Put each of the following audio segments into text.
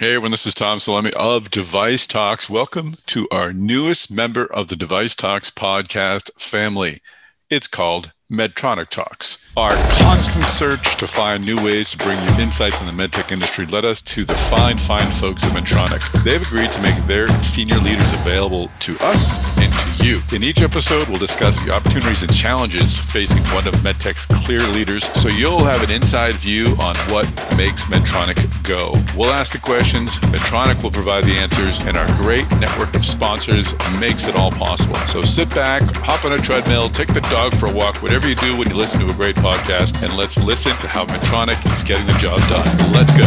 Hey everyone, this is Tom Salemi of Device Talks. Welcome to our newest member of the Device Talks podcast family. It's called Medtronic Talks. Our constant search to find new ways to bring you insights in the medtech industry led us to the fine, fine folks at Medtronic. They've agreed to make their senior leaders available to us and to you. In each episode, we'll discuss the opportunities and challenges facing one of medtech's clear leaders so you'll have an inside view on what makes Medtronic go. We'll ask the questions, Medtronic will provide the answers, and our great network of sponsors makes it all possible. So sit back, hop on a treadmill, take the dog for a walk, whatever you do when you listen to a great podcast, and let's listen to how Medtronic is getting the job done. Let's go.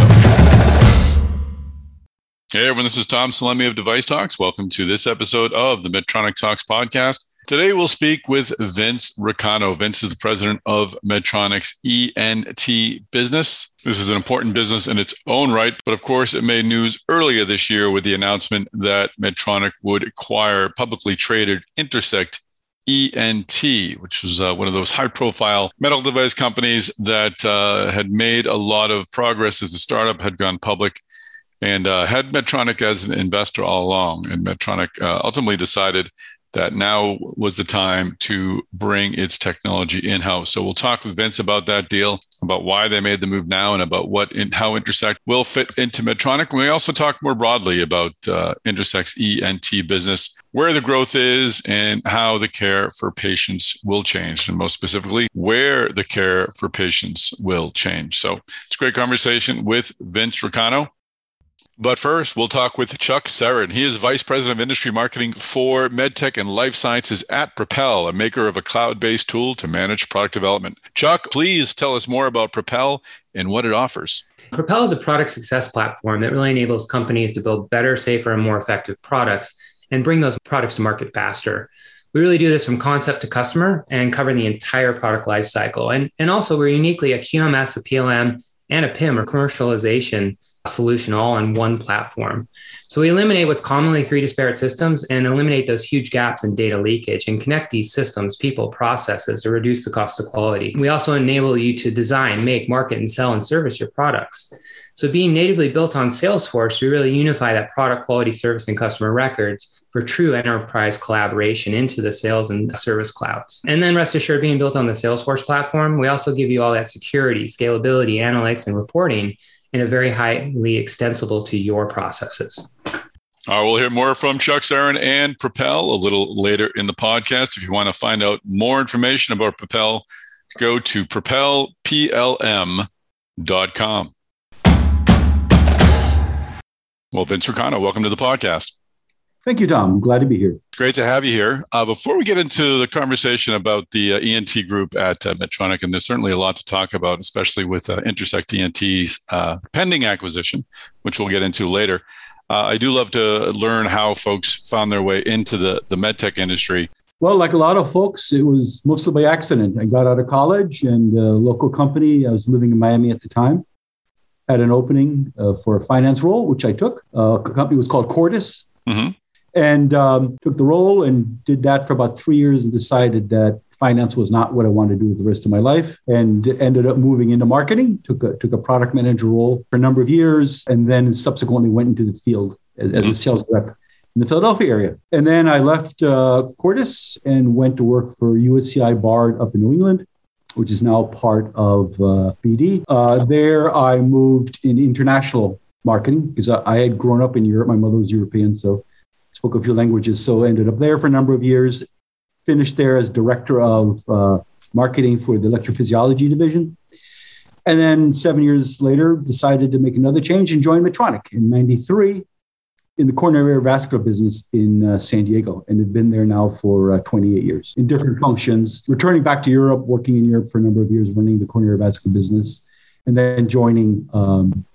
Hey everyone, this is Tom Salemi of Device Talks. Welcome to this episode of the Medtronic Talks podcast. Today we'll speak with Vince Racano. Vince is the president of Medtronic's ENT business. This is an important business in its own right, but of course it made news earlier this year with the announcement that Medtronic would acquire publicly traded Intersect ENT, which was uh, one of those high profile medical device companies that uh, had made a lot of progress as a startup, had gone public, and uh, had Medtronic as an investor all along. And Medtronic uh, ultimately decided that now was the time to bring its technology in house. So we'll talk with Vince about that deal, about why they made the move now, and about what in, how Intersect will fit into Medtronic. And we also talk more broadly about uh, Intersect's ENT business, where the growth is, and how the care for patients will change, and most specifically, where the care for patients will change. So it's a great conversation with Vince Racano. But first, we'll talk with Chuck Serran. He is Vice President of Industry Marketing for MedTech and Life Sciences at Propel, a maker of a cloud based tool to manage product development. Chuck, please tell us more about Propel and what it offers. Propel is a product success platform that really enables companies to build better, safer, and more effective products and bring those products to market faster. We really do this from concept to customer and cover the entire product lifecycle. And, and also, we're uniquely a QMS, a PLM, and a PIM or commercialization solution all on one platform. So we eliminate what's commonly three disparate systems and eliminate those huge gaps in data leakage and connect these systems, people, processes to reduce the cost of quality. We also enable you to design, make, market, and sell and service your products. So being natively built on Salesforce, we really unify that product quality service and customer records for true enterprise collaboration into the sales and service clouds. And then rest assured, being built on the Salesforce platform, we also give you all that security, scalability, analytics, and reporting in a very highly extensible to your processes. Uh, we'll hear more from Chuck Serran and Propel a little later in the podcast. If you want to find out more information about Propel, go to propelplm.com. Well, Vince Racano, welcome to the podcast. Thank you, Tom. glad to be here. Great to have you here. Uh, before we get into the conversation about the uh, ENT group at uh, Medtronic, and there's certainly a lot to talk about, especially with uh, Intersect ENT's uh, pending acquisition, which we'll get into later. Uh, I do love to learn how folks found their way into the, the medtech industry. Well, like a lot of folks, it was mostly by accident. I got out of college and a local company, I was living in Miami at the time, had an opening for a finance role, which I took. the company was called Cordis. Mm-hmm and um, took the role and did that for about three years and decided that finance was not what I wanted to do with the rest of my life and ended up moving into marketing, took a, took a product manager role for a number of years, and then subsequently went into the field as, as a sales rep in the Philadelphia area. And then I left uh, Cordis and went to work for USCI Bard up in New England. Which is now part of uh, BD. Uh, there, I moved in international marketing because I, I had grown up in Europe. My mother was European, so spoke a few languages, so ended up there for a number of years. Finished there as director of uh, marketing for the electrophysiology division. And then seven years later, decided to make another change and join Medtronic in 93 in the coronary vascular business in uh, San Diego and have been there now for uh, 28 years in different functions, returning back to Europe, working in Europe for a number of years, running the coronary vascular business, and then joining um,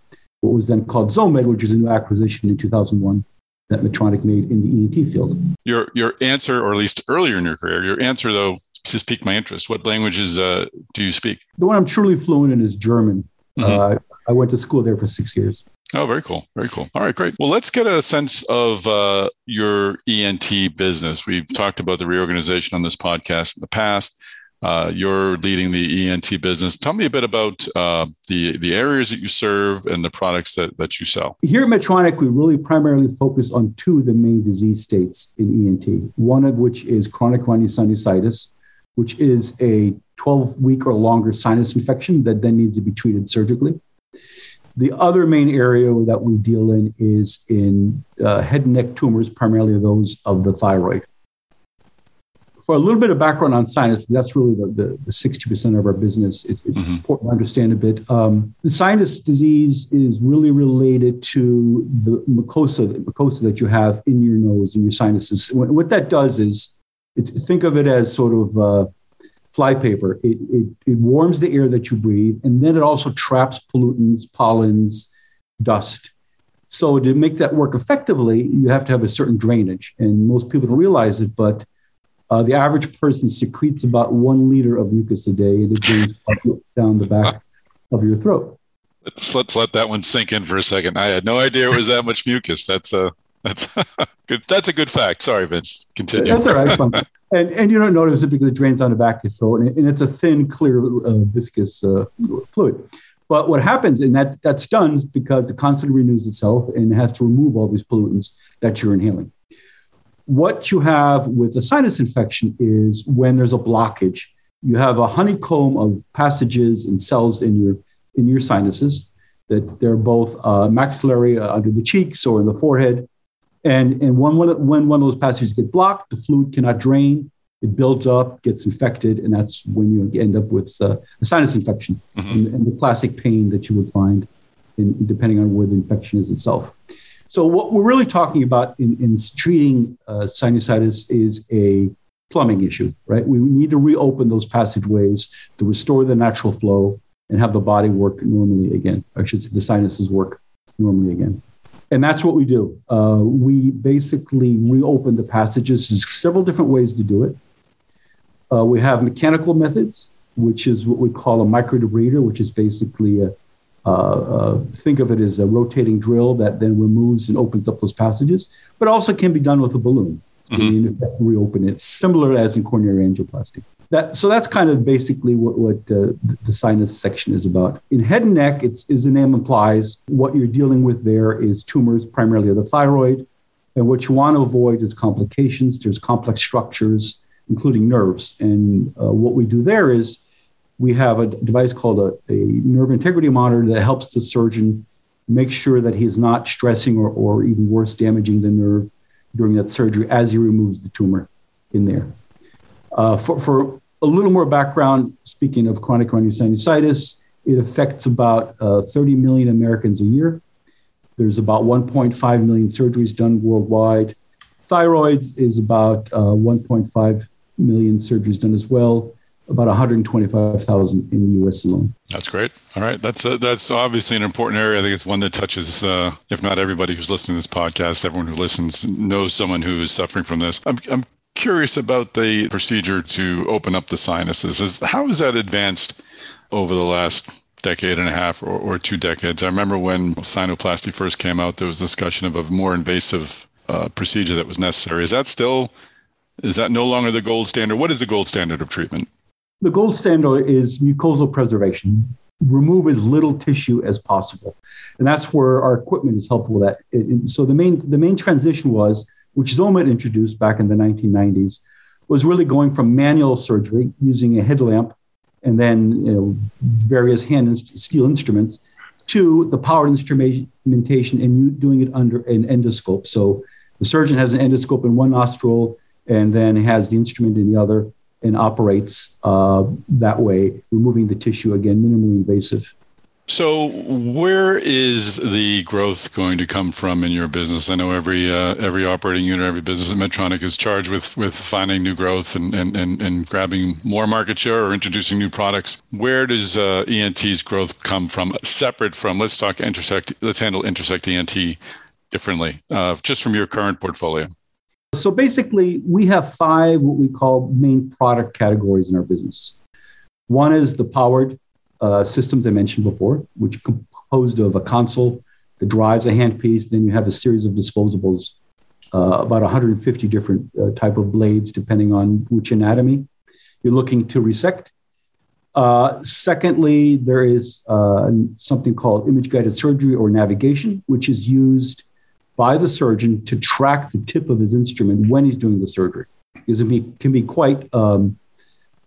what was then called Xomed, which was a new acquisition in 2001 that Medtronic made in the ENT field. Your your answer, or at least earlier in your career, your answer though just piqued my interest. What languages uh, do you speak? The one I'm truly fluent in is German. Mm-hmm. Uh, I went to school there for six years. Oh, very cool. Very cool. All right, great. Well, let's get a sense of uh, your ENT business. We've talked about the reorganization on this podcast in the past. Uh, you're leading the ENT business. Tell me a bit about uh, the the areas that you serve and the products that, that you sell. Here at Medtronic, we really primarily focus on two of the main disease states in ENT. One of which is chronic rhinosinusitis, which is a 12 week or longer sinus infection that then needs to be treated surgically. The other main area that we deal in is in uh, head and neck tumors, primarily those of the thyroid for a little bit of background on sinus, that's really the, the, the 60% of our business. It, it's mm-hmm. important to understand a bit. Um, the sinus disease is really related to the mucosa, the mucosa that you have in your nose and your sinuses. What that does is, think of it as sort of uh, flypaper. It, it, it warms the air that you breathe, and then it also traps pollutants, pollens, dust. So to make that work effectively, you have to have a certain drainage, and most people don't realize it, but uh, the average person secretes about one liter of mucus a day, and it drains down the back of your throat. Let's, let's let that one sink in for a second. I had no idea it was that much mucus. That's a that's good. That's a good fact. Sorry, Vince. Continue. That's all right. and and you don't notice it because it drains down the back of your throat, and, and it's a thin, clear, uh, viscous uh, fluid. But what happens, and that that's done because it constantly renews itself and it has to remove all these pollutants that you're inhaling what you have with a sinus infection is when there's a blockage, you have a honeycomb of passages and cells in your in your sinuses that they're both uh, maxillary uh, under the cheeks or in the forehead. And, and when, when one of those passages get blocked, the fluid cannot drain. It builds up, gets infected, and that's when you end up with uh, a sinus infection mm-hmm. and, and, the classic pain that you would find in, depending on where the infection is itself. So what we're really talking about in, in treating uh, sinusitis is a plumbing issue, right? We need to reopen those passageways to restore the natural flow and have the body work normally again. I should say the sinuses work normally again. And that's what we do. Uh, we basically reopen the passages. There's several different ways to do it. Uh, we have mechanical methods, which is what we call a microdebrider, which is basically a, uh, uh, think of it as a rotating drill that then removes and opens up those passages, but also can be done with a balloon. Mm-hmm. reopen it, similar as in coronary angioplasty. That, so that's kind of basically what, what uh, the sinus section is about. In head and neck, it's, as the name implies, what you're dealing with there is tumors, primarily of the thyroid. And what you want to avoid is complications. There's complex structures, including nerves. And uh, what we do there is we have a device called a, a, nerve integrity monitor that helps the surgeon make sure that he's not stressing or, or even worse, damaging the nerve during that surgery as he removes the tumor in there. Uh, for, for a little more background, speaking of chronic rhinosinusitis, it affects about uh, 30 million Americans a year. There's about 1.5 million surgeries done worldwide. Thyroids is about uh, 1.5 million surgeries done as well about 125,000 in the U.S. alone. That's great. All right, that's uh, that's obviously an important area. I think it's one that touches, uh, if not everybody who's listening to this podcast, everyone who listens knows someone who is suffering from this. I'm, I'm curious about the procedure to open up the sinuses. Is, how has that advanced over the last decade and a half or, or two decades? I remember when sinuplasty first came out, there was discussion of a more invasive uh, procedure that was necessary. Is that still is that no longer the gold standard? What is the gold standard of treatment? The gold standard is mucosal preservation. Remove as little tissue as possible, and that's where our equipment is helpful with that. so the main the main transition was, which Xomed introduced back in the 1990s, was really going from manual surgery using a headlamp and then you know, various hand and steel instruments to the powered instrumentation and you doing it under an endoscope. So the surgeon has an endoscope in one nostril and then has the instrument in the other and operates uh, that way, removing the tissue again, minimally invasive. So, where is the growth going to come from in your business? I know every uh, every operating unit, every business at Medtronic is charged with with finding new growth and and, and, and grabbing more market share or introducing new products. Where does uh, ENT's growth come from? Separate from let's talk intersect. Let's handle intersect ENT differently, uh, just from your current portfolio. So basically, we have five what we call main product categories in our business. One is the powered uh, systems I mentioned before, which composed of a console that drives a handpiece. Then you have a series of disposables, uh, about 150 different uh, type of blades, depending on which anatomy. you're looking to resect. Uh, secondly, there is uh, something called image guided surgery or navigation, which is used by the surgeon to track the tip of his instrument when he's doing the surgery. Because it can be quite um,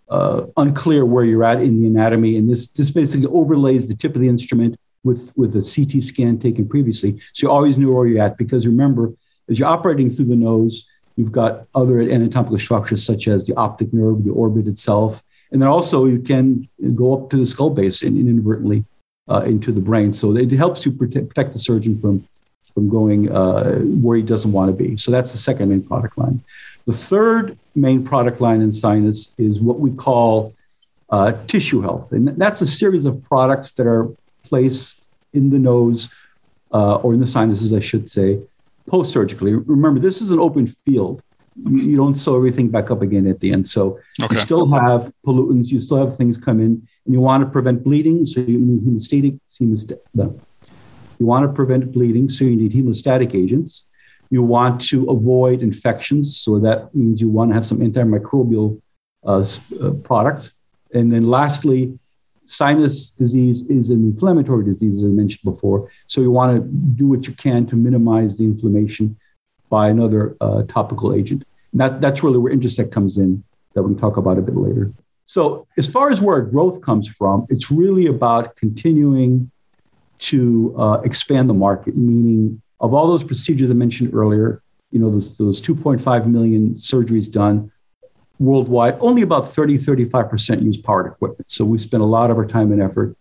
uh, unclear where you're at in the anatomy. And this, this basically overlays the tip of the instrument with, with a CT scan taken previously. So you always know where you're at. Because remember, as you're operating through the nose, you've got other anatomical structures such as the optic nerve, the orbit itself. And then also you can go up to the skull base and inadvertently uh, into the brain. So it helps you protect, protect the surgeon from from going uh, where he doesn't want to be. So that's the second main product line. The third main product line in sinus is what we call uh, tissue health. And that's a series of products that are placed in the nose uh, or in the sinuses, I should say, post surgically. Remember, this is an open field. You, don't sew everything back up again at the end. So okay. you still have pollutants, you still have things come in, and you want to prevent bleeding. So you need hemostatic, hemostatic you want to prevent bleeding, so you need hemostatic agents. You want to avoid infections, so that means you want to have some antimicrobial uh, uh, product. And then lastly, sinus disease is an inflammatory disease, as I mentioned before. So you want to do what you can to minimize the inflammation by another uh, topical agent. And that, that's really where Intersect comes in, that we can talk about a bit later. So, as far as where growth comes from, it's really about continuing to uh, expand the market, meaning of all those procedures I mentioned earlier, you know, those, those 2.5 million surgeries done worldwide, only about 30, 35% use powered equipment. So we spend a lot of our time and effort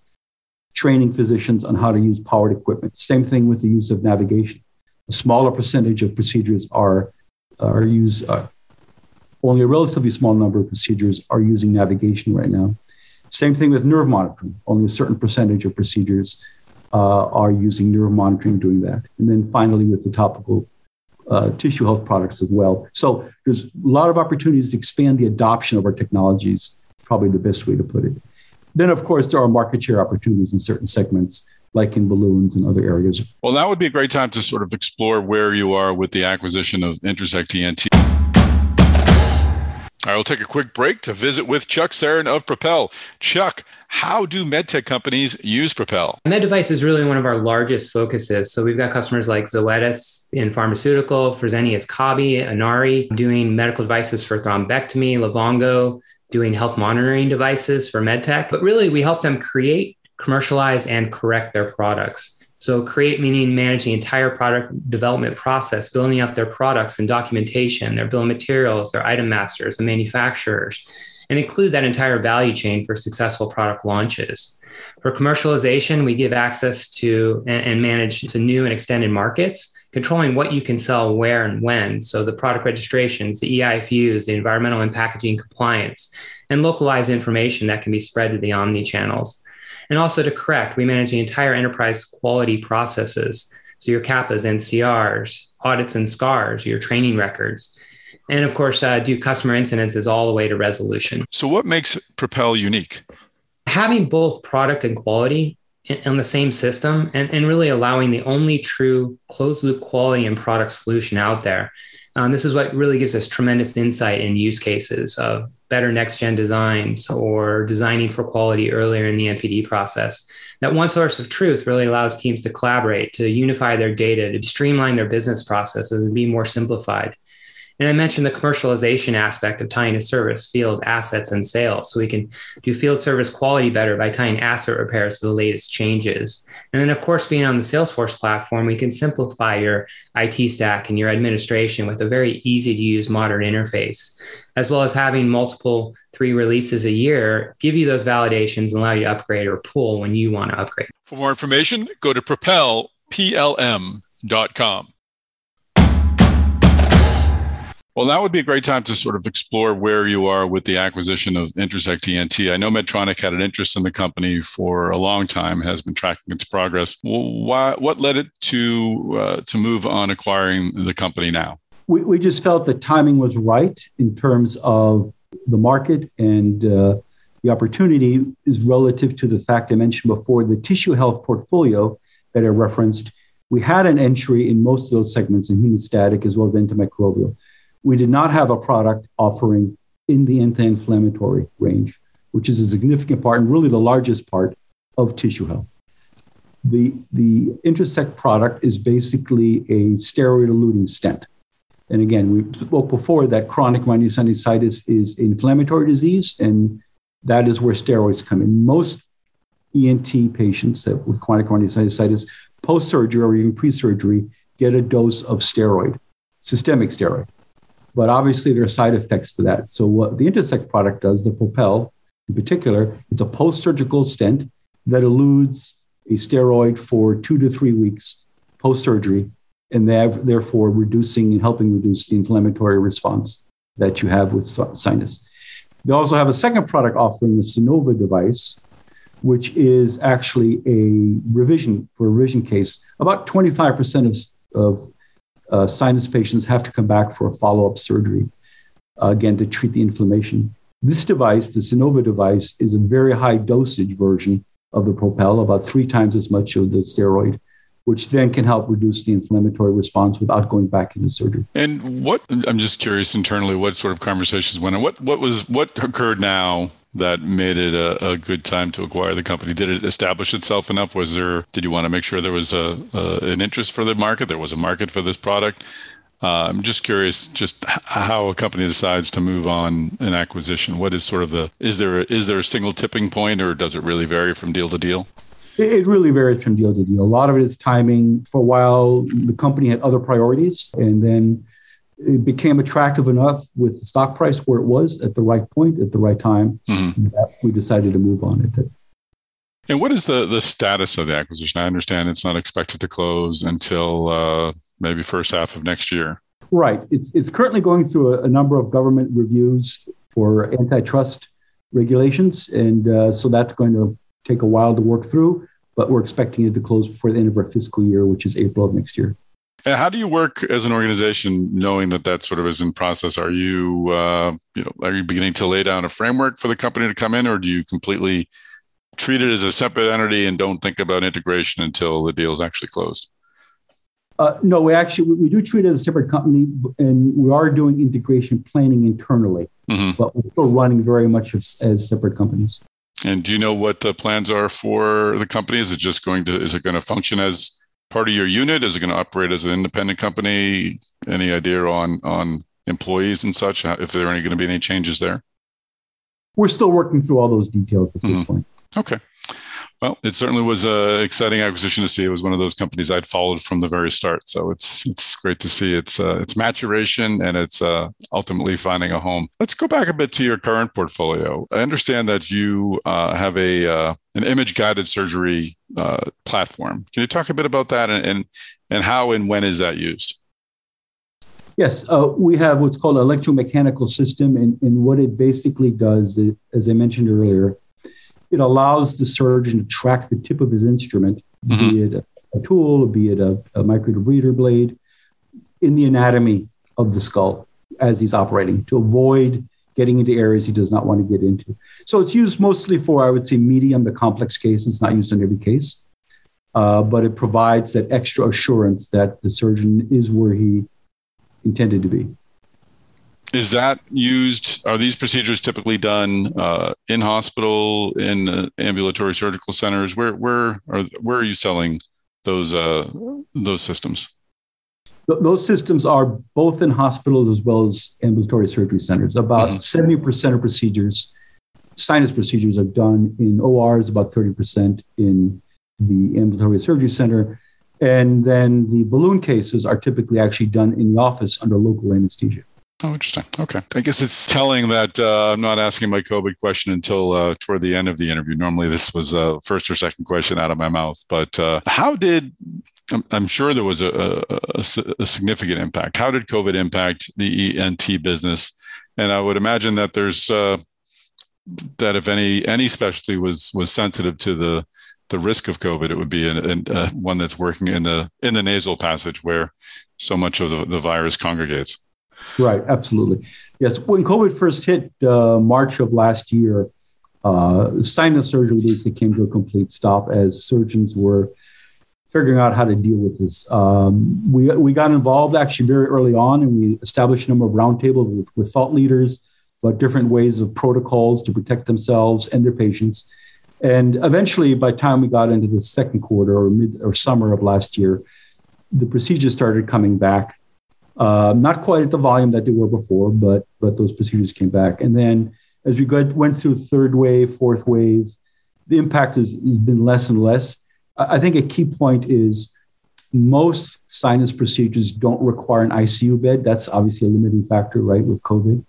training physicians on how to use powered equipment. Same thing with the use of navigation. A smaller percentage of procedures are, are used, uh, only a relatively small number of procedures are using navigation right now. Same thing with nerve monitoring. Only a certain percentage of procedures uh, are using neuromonitoring doing that. And then finally, with the topical uh, tissue health products as well. So there's a lot of opportunities to expand the adoption of our technologies, probably the best way to put it. Then, of course, there are market share opportunities in certain segments, like in balloons and other areas. Well, that would be a great time to sort of explore where you are with the acquisition of Intersect I will take a quick break to visit with Chuck Sarin of Propel. Chuck, how do medtech companies use Propel? Med device is really one of our largest focuses. So we've got customers like Zoetis in pharmaceutical, Fresenius Kabi, Inari doing medical devices for thrombectomy, Livongo doing health monitoring devices for medtech. But really, we help them create, commercialize, and correct their products. So create meaning manage the entire product development process, building up their products and documentation, their bill of materials, their item masters, the manufacturers, and include that entire value chain for successful product launches. For commercialization, we give access to and, and manage to new and extended markets, controlling what you can sell where and when. So the product registrations, the EIFUs, the environmental and packaging compliance, and localized information that can be spread to the omni channels. And also to correct, we manage the entire enterprise quality processes. So your CAPAs, NCRs, audits and SCARs, your training records. And of course, uh, do customer incidences all the way to resolution. So, what makes Propel unique? Having both product and quality on the same system and, and really allowing the only true closed loop quality and product solution out there. Um, this is what really gives us tremendous insight in use cases of better next gen designs or designing for quality earlier in the NPD process. That one source of truth really allows teams to collaborate, to unify their data, to streamline their business processes and be more simplified. And I mentioned the commercialization aspect of tying to service, field, assets, and sales. So we can do field service quality better by tying asset repairs to the latest changes. And then, of course, being on the Salesforce platform, we can simplify your IT stack and your administration with a very easy to use modern interface, as well as having multiple three releases a year, give you those validations and allow you to upgrade or pull when you want to upgrade. For more information, go to propel, PLM.com. Well, that would be a great time to sort of explore where you are with the acquisition of Intersect ENT. I know Medtronic had an interest in the company for a long time, has been tracking its progress. Why, what led it to uh, to move on acquiring the company now? We, we just felt the timing was right in terms of the market and uh, the opportunity is relative to the fact I mentioned before the tissue health portfolio that I referenced. We had an entry in most of those segments in hemostatic as well as antimicrobial we did not have a product offering in the anti-inflammatory range, which is a significant part and really the largest part of tissue health. The, the Intersect product is basically a steroid-eluting stent. And again, we spoke before that chronic rhinosinusitis is inflammatory disease, and that is where steroids come in. Most ENT patients with chronic rhinosinusitis, post surgery or even pre surgery, get a dose of steroid, systemic steroid. But obviously, there are side effects to that. So, what the Intersect product does, the Propel in particular, it's a post surgical stent that elutes a steroid for two to three weeks post surgery, and therefore reducing and helping reduce the inflammatory response that you have with sinus. They also have a second product offering, the Sinuva device, which is actually a revision for a revision case. About 25% of, of uh, sinus patients have to come back for a follow up surgery, uh, again, to treat the inflammation. This device, the Sinuva device, is a very high dosage version of the Propel, about three times as much of the steroid, which then can help reduce the inflammatory response without going back into surgery. And what I'm just curious internally, what sort of conversations went on? What what was what occurred now that made it a, a, good time to acquire the company? Did it establish itself enough? Was there? Did you want to make sure there was a, a an interest for the market? There was a market for this product. Uh, I'm just curious, just how a company decides to move on an acquisition. What is sort of the is there is there a single tipping point, or does it really vary from deal to deal? It really varies from deal to deal. A lot of it is timing. For a while, the company had other priorities, and then it became attractive enough with the stock price where it was at the right point at the right time mm-hmm. that we decided to move on it. And what is the the status of the acquisition? I understand it's not expected to close until uh, maybe first half of next year. Right. It's it's currently going through a, a number of government reviews for antitrust regulations, and uh, so that's going to take a while to work through. But we're expecting it to close before the end of our fiscal year, which is April of next year. How do you work as an organization, knowing that that sort of is in process? Are you, uh, you know, are you beginning to lay down a framework for the company to come in, or do you completely treat it as a separate entity and don't think about integration until the deal is actually closed? Uh, no, we actually we, do treat it as a separate company, and we are doing integration planning internally, mm-hmm. but we're still running very much as, as separate companies. And do you know what the plans are for the company? Is it just going to is it going to function as part of your unit? Is it going to operate as an independent company? Any idea on on employees and such? If there are any going to be any changes there? We're still working through all those details at this mm-hmm. point. Okay. Well, it certainly was an exciting acquisition to see. It was one of those companies I'd followed from the very start, so it's it's great to see its uh, its maturation and it's uh, ultimately finding a home. Let's go back a bit to your current portfolio. I understand that you uh, have a uh, an image guided surgery uh, platform. Can you talk a bit about that and and, and how and when is that used? Yes, uh, we have what's called an electromechanical system, and, and what it basically does, is, as I mentioned earlier it allows the surgeon to track the tip of his instrument, mm-hmm. be it a, a, tool, be it a, a microdebrider blade, in the anatomy of the skull as he's operating to avoid getting into areas he does not want to get into. So it's used mostly for, I would say, medium to complex cases. It's not used in every case, uh, but it provides that extra assurance that the surgeon is where he intended to be. Is that used? Are these procedures typically done uh, in hospital, in uh, ambulatory surgical centers? Where where are where are you selling those uh, those systems? Those systems are both in hospitals as well as ambulatory surgery centers. About mm-hmm. 70% of procedures, sinus procedures, are done in ORs, about 30% in the ambulatory surgery center. And then the balloon cases are typically actually done in the office under local anesthesia. Oh, interesting. Okay. I guess it's telling that uh, I'm not asking my COVID question until uh, toward the end of the interview. Normally, this was a uh, first or second question out of my mouth. But uh, how did, I'm, sure there was a, a, a, significant impact. How did COVID impact the ENT business? And I would imagine that there's, uh, that if any any specialty was was sensitive to the the risk of COVID, it would be an, uh, one that's working in the in the nasal passage where so much of the, the virus congregates. Right, absolutely. Yes, when COVID first hit uh, March of last year, uh, sinus surgery basically came to a complete stop as surgeons were figuring out how to deal with this. Um, we, we got involved actually very early on and we established a number of roundtables with, with thought leaders about different ways of protocols to protect themselves and their patients. And eventually, by the time we got into the second quarter or mid or summer of last year, the procedures started coming back. Uh, not quite at the volume that they were before, but but those procedures came back. And then as we got, went through third wave, fourth wave, the impact has, has been less and less. I think a key point is most sinus procedures don't require an ICU bed. That's obviously a limiting factor, right, with COVID.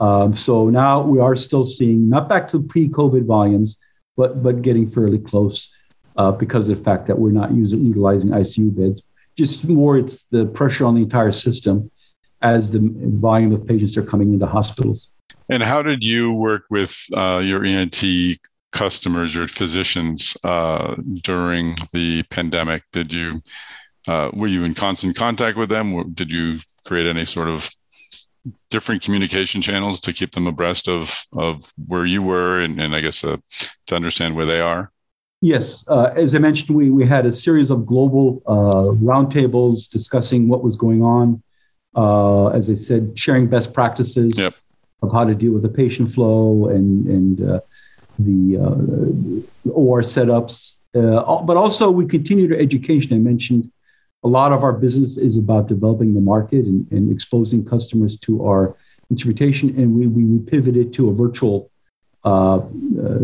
Um, so now we are still seeing not back to pre-COVID volumes, but but getting fairly close uh, because of the fact that we're not using, utilizing ICU beds. Just more, it's the pressure on the entire system as the volume of patients are coming into hospitals. And how did you work with uh, your ENT customers, or physicians uh, during the pandemic? Did you uh, were you in constant contact with them? Did you create any sort of different communication channels to keep them abreast of of where you were and, and I guess uh, to understand where they are? Yes, uh, as I mentioned, we we had a series of global uh, roundtables discussing what was going on. Uh, as I said, sharing best practices yep. of how to deal with the patient flow and and uh, the, the OR setups. but also, we continue to education. I mentioned a lot of our business is about developing the market and, and exposing customers to our instrumentation. And we, we pivoted to a virtual uh, uh,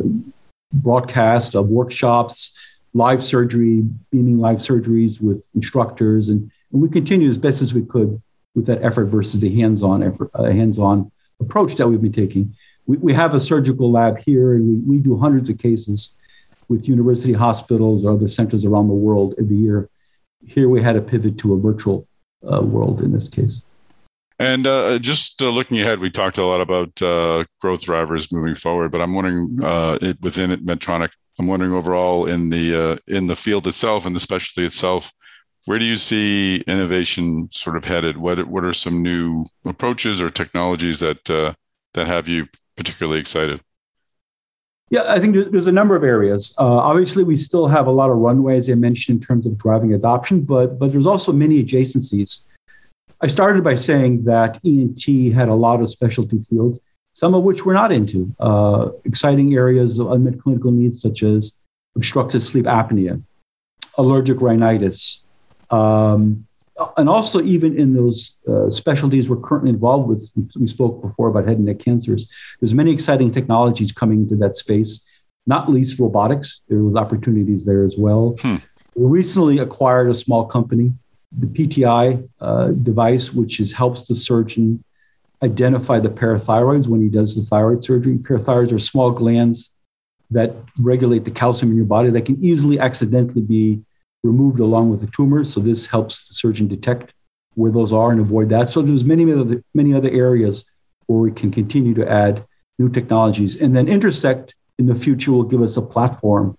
broadcast of workshops, live surgery, beaming live surgeries with instructors. And, and we continue as best as we could with that effort versus the hands-on uh, hands-on approach that we've been taking. We, we have a surgical lab here, and we, we do hundreds of cases with university hospitals or other centers around the world every year here we had to pivot to a virtual uh, world in this case. And uh, just uh, looking ahead, we talked a lot about uh, growth drivers moving forward, but I'm wondering uh, it, within it, Medtronic, I'm wondering overall in the uh, in the field itself and the specialty itself, where do you see innovation sort of headed? What what are some new approaches or technologies that that have you particularly excited? Yeah, I think there's a number of areas. Uh, obviously, we still have a lot of runway, as I mentioned, in terms of driving adoption, but but there's also many adjacencies. I started by saying that ENT had a lot of specialty fields, some of which we're not into. Uh, exciting areas of unmet clinical needs, such as obstructive sleep apnea, allergic rhinitis, um, and also even in those uh, specialties we're currently involved with we spoke before about head and neck cancers there's many exciting technologies coming to that space not least robotics. There was opportunities there as well. Hmm. we recently acquired a small company the PTeye uh, device which is helps the surgeon identify the parathyroids when he does the thyroid surgery. Parathyroids are small glands that regulate the calcium in your body that can easily accidentally be removed along with the tumor. So this helps the surgeon detect where those are and avoid that. So there's many other, many other areas where we can continue to add new technologies. And then Intersect in the future will give us a platform,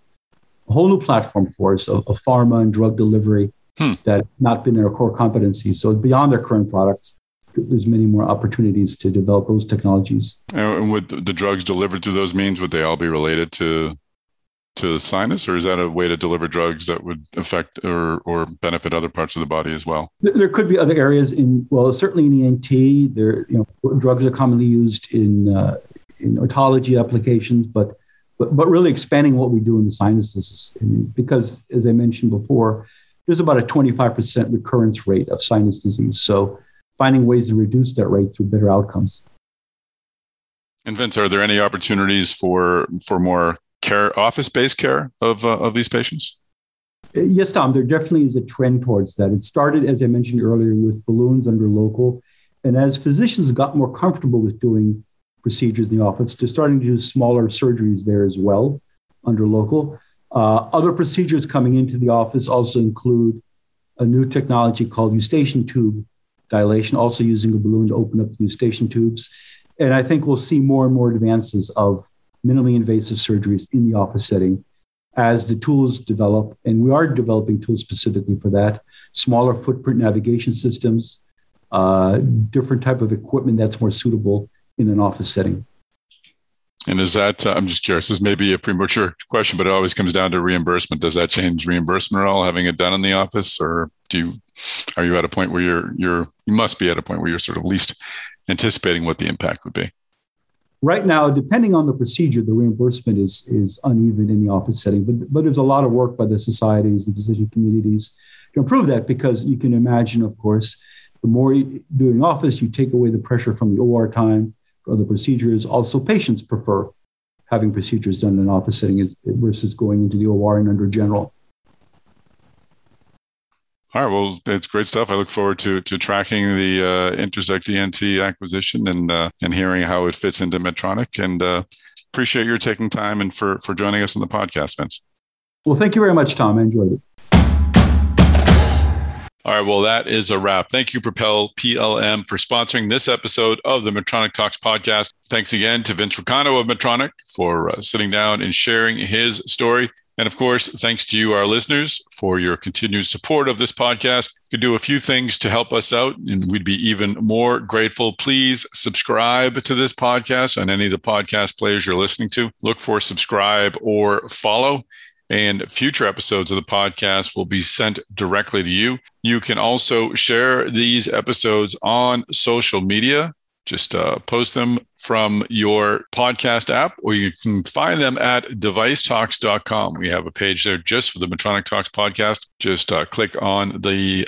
a whole new platform for us of, of pharma and drug delivery hmm. that not been in our core competency. So beyond their current products, there's many more opportunities to develop those technologies. And would the drugs delivered through those means, would they all be related to to the sinus, or is that a way to deliver drugs that would affect or, or benefit other parts of the body as well? There could be other areas in, well, certainly in ENT, there, you know, drugs are commonly used in, uh, in otology applications, but, but, but really expanding what we do in the sinuses because, as I mentioned before, there's about a 25% recurrence rate of sinus disease. So finding ways to reduce that rate through better outcomes. And Vince, are there any opportunities for for more care, office-based care of uh, of these patients? Yes, Tom. There definitely is a trend towards that. It started, as I mentioned earlier, with balloons under local, and as physicians got more comfortable with doing procedures in the office, they're starting to do smaller surgeries there as well under local. Uh, other procedures coming into the office also include a new technology called eustachian tube dilation, also using a balloon to open up the eustachian tubes. And I think we'll see more and more advances of minimally invasive surgeries in the office setting as the tools develop. And we are developing tools specifically for that smaller footprint navigation systems, uh, different type of equipment that's more suitable in an office setting. And is that, uh, I'm just curious, this may be a premature question, but it always comes down to reimbursement. Does that change reimbursement at all, having it done in the office? Or do you, are you at a point where you're, you're, you must be at a point where you're sort of least anticipating what the impact would be? Right now, depending on the procedure, the reimbursement is, is uneven in the office setting, but, but there's a lot of work by the societies and physician communities to improve that because you can imagine, of course, the more you do in office, you take away the pressure from the OR time, for other procedures. Also, patients prefer having procedures done in an office setting versus going into the OR and under general. All right. Well, it's great stuff. I look forward to to tracking the uh, Intersect ENT acquisition and uh, and hearing how it fits into Medtronic. And uh, appreciate your taking time and for for joining us on the podcast, Vince. Well, thank you very much, Tom. I enjoyed it. All right. Well, that is a wrap. Thank you, Propel PLM, for sponsoring this episode of the Medtronic Talks podcast. Thanks again to Vince Racano of Medtronic for uh, sitting down and sharing his story. And of course, thanks to you, our listeners, for your continued support of this podcast. You could do a few things to help us out, and we'd be even more grateful. Please subscribe to this podcast on any of the podcast players you're listening to. Look for subscribe or follow and future episodes of the podcast will be sent directly to you. You can also share these episodes on social media. Just uh, post them from your podcast app, or you can find them at devicetalks.com. We have a page there just for the Medtronic Talks podcast. Just uh, click on the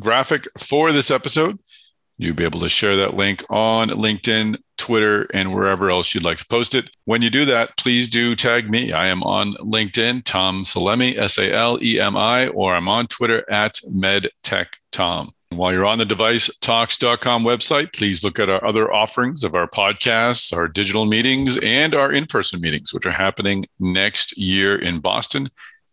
graphic for this episode. You'll be able to share that link on LinkedIn, Twitter, and wherever else you'd like to post it. When you do that, please do tag me. I am on LinkedIn, Tom Salemi, S A L E M I, or I'm on Twitter at MedTechTom. While you're on the devicetalks.com website, please look at our other offerings of our podcasts, our digital meetings, and our in person meetings, which are happening next year in Boston,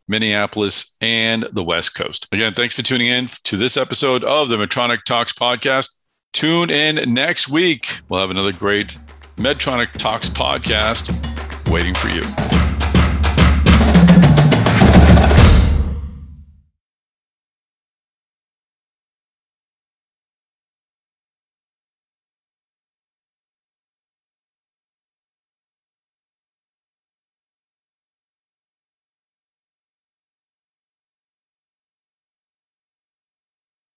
Minneapolis, and the West Coast. Again, thanks for tuning in to this episode of the Medtronic Talks podcast. Tune in next week. We'll have another great Medtronic Talks podcast waiting for you.